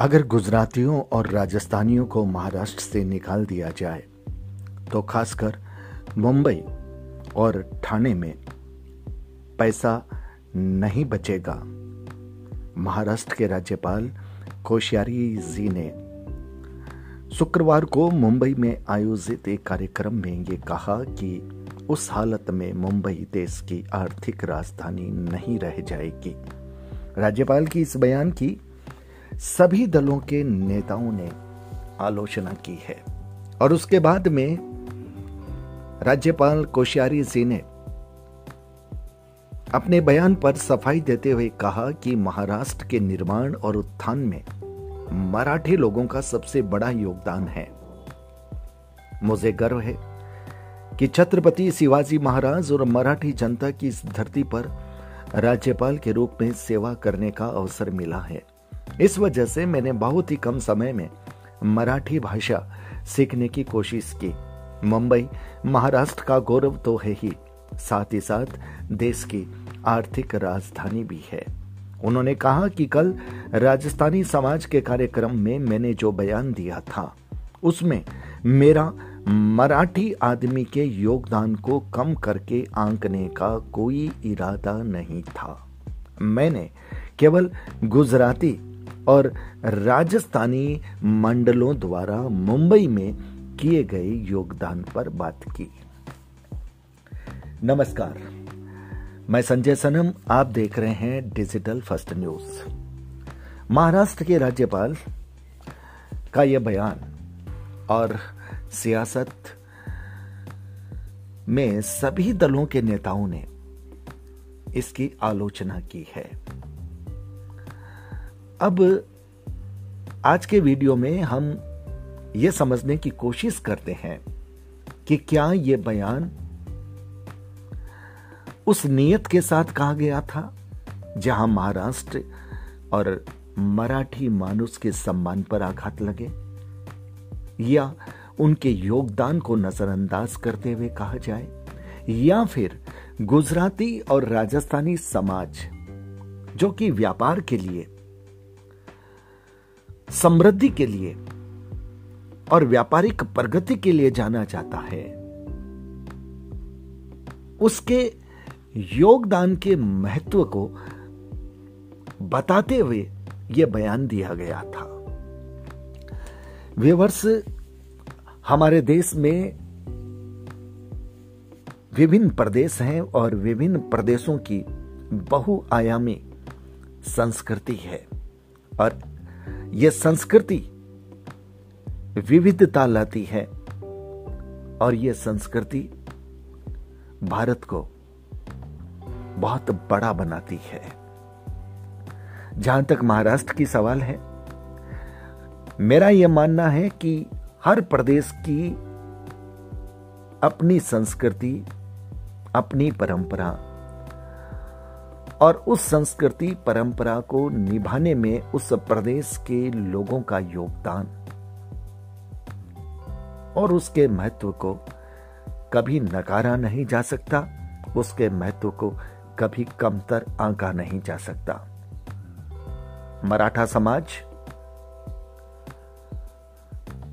अगर गुजरातियों और राजस्थानियों को महाराष्ट्र से निकाल दिया जाए तो खासकर मुंबई और ठाणे में पैसा नहीं बचेगा। महाराष्ट्र के राज्यपाल कोश्यारी जी ने शुक्रवार को मुंबई में आयोजित एक कार्यक्रम में ये कहा कि उस हालत में मुंबई देश की आर्थिक राजधानी नहीं रह जाएगी। राज्यपाल की इस बयान की सभी दलों के नेताओं ने आलोचना की है। और उसके बाद में राज्यपाल कोश्यारी जी ने अपने बयान पर सफ़ाई देते हुए कहा कि महाराष्ट्र के निर्माण और उत्थान में मराठी लोगों का सबसे बड़ा योगदान है। मुझे गर्व है कि छत्रपति शिवाजी महाराज और मराठी जनता की इस धरती पर राज्यपाल के रूप में सेवा करने का अवसर मिला है। इस वजह से मैंने बहुत ही कम समय में मराठी भाषा सीखने की कोशिश की। मुंबई, महाराष्ट्र का गौरव तो है ही। साथ ही साथ देश की आर्थिक राजधानी भी है। उन्होंने कहा कि कल राजस्थानी समाज के कार्यक्रम में मैंने जो बयान दिया था, उसमें मेरा मराठी आदमी के योगदान को कम करके आंकने का कोई इरादा नहीं था। मैंने केवल गुजराती और राजस्थानी मंडलों द्वारा मुंबई में किए गए योगदान पर बात की। नमस्कार, मैं संजय सनम, आप देख रहे हैं डिजिटल फ़र्स्ट न्यूज़। महाराष्ट्र के राज्यपाल का यह बयान और सियासत में सभी दलों के नेताओं ने इसकी आलोचना की है। अब आज के वीडियो में हम ये समझने की कोशिश करते हैं कि क्या यह बयान उस नियत के साथ कहा गया था, जहाँ महाराष्ट्र और मराठी मानुष के सम्मान पर आघात लगे, या उनके योगदान को नजरअंदाज करते हुए कहा जाए, या फिर गुजराती और राजस्थानी समाज, जो कि व्यापार के लिए समृद्धि के लिए और व्यापारिक प्रगति के लिए जाना जाता है। उसके योगदान के महत्व को बताते हुए यह बयान दिया गया था। वे वर्ष हमारे देश में विभिन्न प्रदेश हैं और विभिन्न प्रदेशों की बहुआयामी संस्कृति है और यह संस्कृति विविधता लाती है और यह संस्कृति भारत को बहुत बड़ा बनाती है। जहाँ तक महाराष्ट्र की सवाल है, मेरा यह मानना है कि हर प्रदेश की अपनी संस्कृति, अपनी परंपरा और उस संस्कृति परंपरा को निभाने में उस प्रदेश के लोगों का योगदान और उसके महत्व को कभी नकारा नहीं जा सकता, उसके महत्व को कभी कमतर आंका नहीं जा सकता। मराठा समाज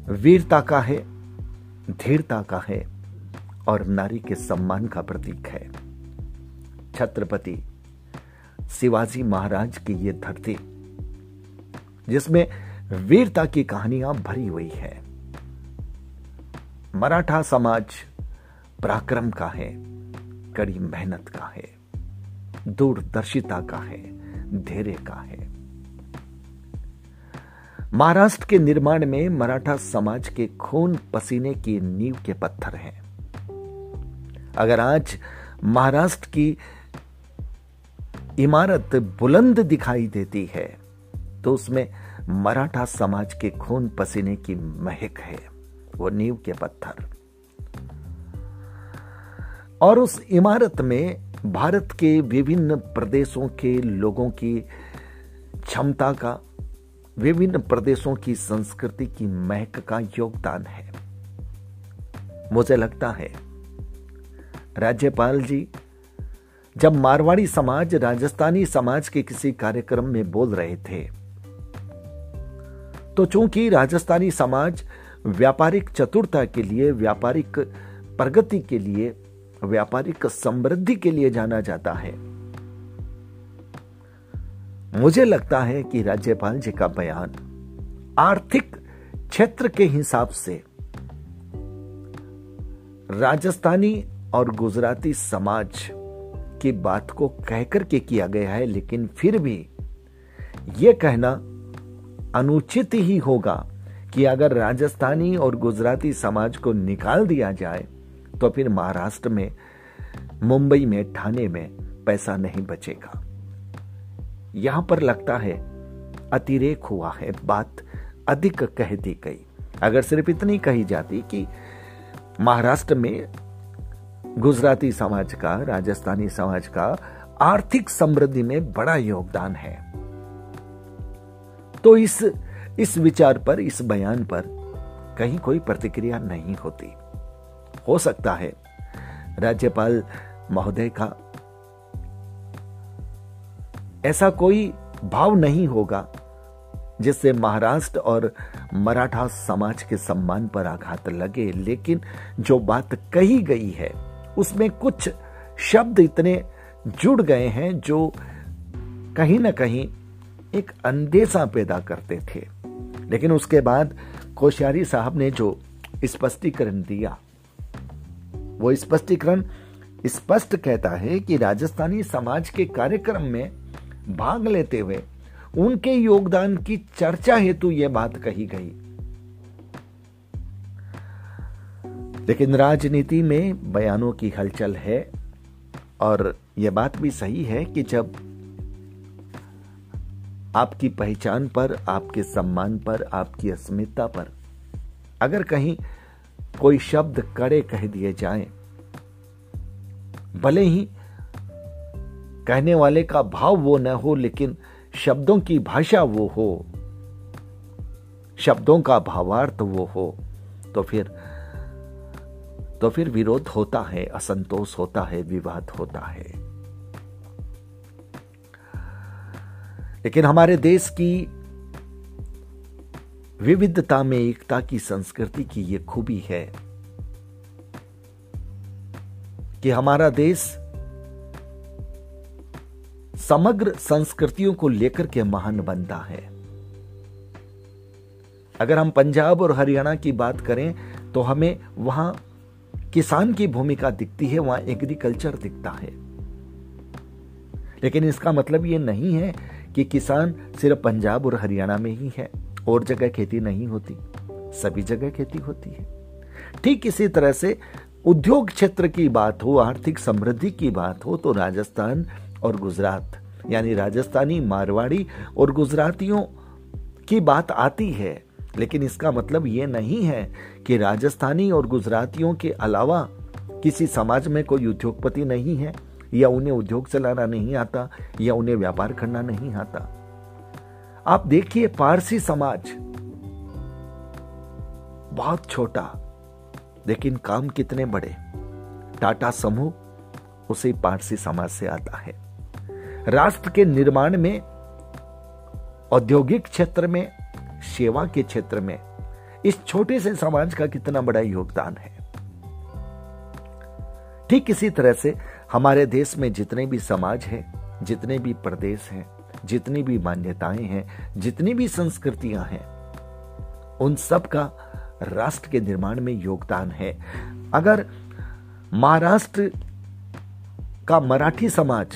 वीरता का है, धीरता का है और नारी के सम्मान का प्रतीक है। छत्रपति शिवाजी महाराज की ये धरती, जिसमें वीरता की कहानियाँ भरी हुई है। मराठा समाज पराक्रम का है, कड़ी मेहनत का है, दूरदर्शिता का है, धैर्य का है। महाराष्ट्र के निर्माण में मराठा समाज के खून पसीने की नींव के पत्थर हैं। अगर आज महाराष्ट्र की इमारत बुलंद दिखाई देती है तो उसमें मराठा समाज के खून पसीने की महक है, वो नींव के पत्थर। और उस इमारत में भारत के विभिन्न प्रदेशों के लोगों की क्षमता का, विभिन्न प्रदेशों की संस्कृति की महक का योगदान है। मुझे लगता है, राज्यपाल जी जब मारवाड़ी समाज राजस्थानी समाज के किसी कार्यक्रम में बोल रहे थे। तो चूँकि राजस्थानी समाज व्यापारिक चतुरता के लिए, व्यापारिक प्रगति के लिए, व्यापारिक समृद्धि के लिए जाना जाता है, मुझे लगता है कि राज्यपाल जी का बयान आर्थिक क्षेत्र के हिसाब से राजस्थानी और गुजराती समाज की बात को कहकर के किया गया है, लेकिन फिर भी यह कहना अनुचित ही होगा कि अगर राजस्थानी और गुजराती समाज को निकाल दिया जाए तो फिर महाराष्ट्र में, मुंबई में, ठाणे में पैसा नहीं बचेगा। यहाँ पर लगता है, अतिरेक हुआ है, बात अधिक कह दी गई। अगर सिर्फ़ इतनी कही जाती कि महाराष्ट्र में गुजराती समाज का, राजस्थानी समाज का आर्थिक समृद्धि में बड़ा योगदान है। तो इस इस विचार पर, इस बयान पर कहीं कोई प्रतिक्रिया नहीं होती। हो सकता है राज्यपाल महोदय का ऐसा कोई भाव नहीं होगा जिससे महाराष्ट्र और मराठा समाज के सम्मान पर आघात लगे, लेकिन जो बात कही गई है उसमें कुछ शब्द इतने जुड़ गए हैं जो कहीं ना कहीं एक अंदेशा पैदा करते थे। लेकिन उसके बाद कोश्यारी साहब ने जो स्पष्टीकरण दिया, वो स्पष्टीकरण स्पष्ट कहता है कि राजस्थानी समाज के कार्यक्रम में भाग लेते हुए उनके योगदान की चर्चा हेतु यह बात कही गई। लेकिन राजनीति में बयानों की हलचल है और यह बात भी सही है कि जब आपकी पहचान पर आपके सम्मान पर आपकी अस्मिता पर अगर कहीं कोई शब्द कड़े कह दिए जाएँ, भले ही कहने वाले का भाव वो न हो लेकिन शब्दों की भाषा वो हो शब्दों का भावार्थ वो हो तो फिर तो फिर विरोध होता है, असंतोष होता है, विवाद होता है। लेकिन हमारे देश की विविधता में, एकता की संस्कृति की यह खूबी है कि हमारा देश समग्र संस्कृतियों को लेकर के महान बनता है। अगर हम पंजाब और हरियाणा की बात करें तो हमें वहाँ किसान की भूमिका दिखती है, वहाँ एग्रीकल्चर दिखता है। लेकिन इसका मतलब यह नहीं है कि किसान सिर्फ़ पंजाब और हरियाणा में ही है, और जगह खेती नहीं होती, सभी जगह खेती होती है। ठीक इसी तरह से उद्योग क्षेत्र की बात हो, आर्थिक समृद्धि की बात हो तो राजस्थान और गुजरात, यानी राजस्थानी मारवाड़ी और गुजरातियों की बात आती है। लेकिन इसका मतलब यह नहीं है कि राजस्थानी और गुजरातियों के अलावा किसी समाज में कोई उद्योगपति नहीं है, या उन्हें उद्योग चलाना नहीं आता, या उन्हें व्यापार करना नहीं आता। आप देखिए, पारसी समाज बहुत छोटा, लेकिन काम कितने बड़े। टाटा समूह उसी पारसी समाज से आता है। राष्ट्र के निर्माण में, औद्योगिक क्षेत्र में सेवा के क्षेत्र में इस छोटे से समाज का कितना बड़ा योगदान है। ठीक इसी तरह से हमारे देश में जितने भी समाज हैं, जितने भी प्रदेश हैं, जितनी भी मान्यताएँ हैं, जितनी भी संस्कृतियाँ हैं, उन सब का राष्ट्र के निर्माण में योगदान है। अगर महाराष्ट्र का मराठी समाज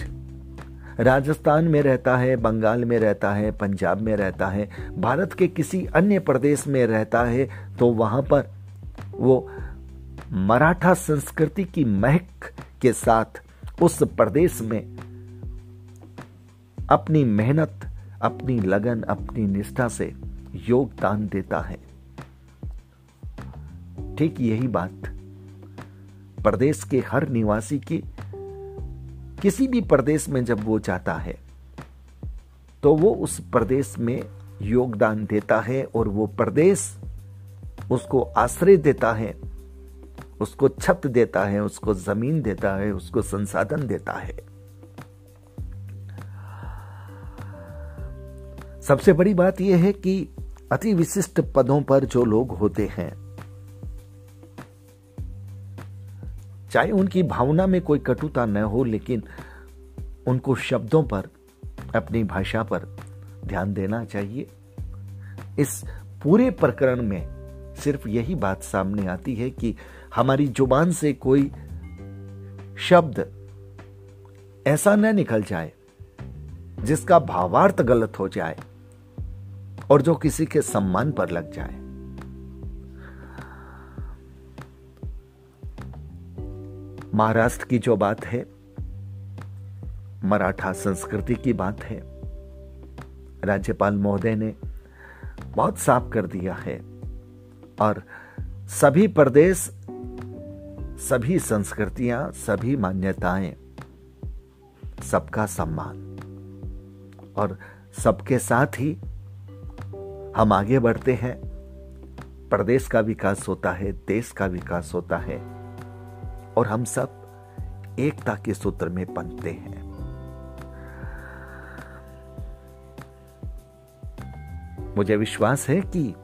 राजस्थान में रहता है, बंगाल में रहता है, पंजाब में रहता है, भारत के किसी अन्य प्रदेश में रहता है तो वहाँ पर वो मराठा संस्कृति की महक के साथ उस प्रदेश में अपनी मेहनत, अपनी लगन, अपनी निष्ठा से योगदान देता है। ठीक यही बात। प्रदेश के हर निवासी की किसी भी प्रदेश में जब वो जाता है तो वो उस प्रदेश में योगदान देता है और वो प्रदेश उसको आश्रय देता है, उसको छत देता है, उसको ज़मीन देता है, उसको संसाधन देता है। सबसे बड़ी बात यह है कि अति विशिष्ट पदों पर जो लोग होते हैं चाहे उनकी भावना में कोई कटुता न हो, लेकिन उनको शब्दों पर, अपनी भाषा पर ध्यान देना चाहिए। इस पूरे प्रकरण में सिर्फ़ यही बात सामने आती है कि हमारी ज़ुबान से कोई शब्द ऐसा न निकल जाए, जिसका भावार्थ गलत हो जाए और जो किसी के सम्मान पर लग जाए। महाराष्ट्र की जो बात है, मराठा संस्कृति की बात है, राज्यपाल महोदय ने बहुत साफ़ कर दिया है। और सभी प्रदेश, सभी संस्कृतियाँ, सभी मान्यताएँ, सबका सम्मान। और सबके साथ ही हम आगे बढ़ते हैं। प्रदेश का विकास होता है, देश का विकास होता है। और हम सब एकता के सूत्र में पनते हैं। मुझे विश्वास है कि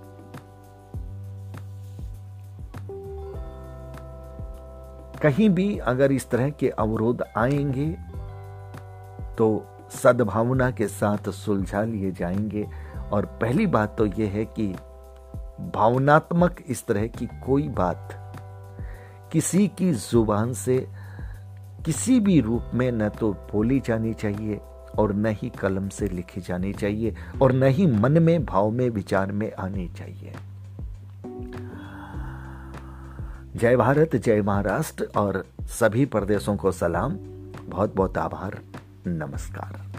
कहीं भी अगर इस तरह के अवरोध आएँगे तो सद्भावना के साथ सुलझा लिए जाएँगे। और पहली बात तो यह है कि भावनात्मक इस तरह की कोई बात किसी की ज़ुबान से किसी भी रूप में न तो बोली जानी चाहिए और न ही कलम से लिखी जानी चाहिए और न ही मन में, भाव में, विचार में आनी चाहिए। जय भारत, जय महाराष्ट्र और सभी प्रदेशों को सलाम। बहुत बहुत आभार। नमस्कार।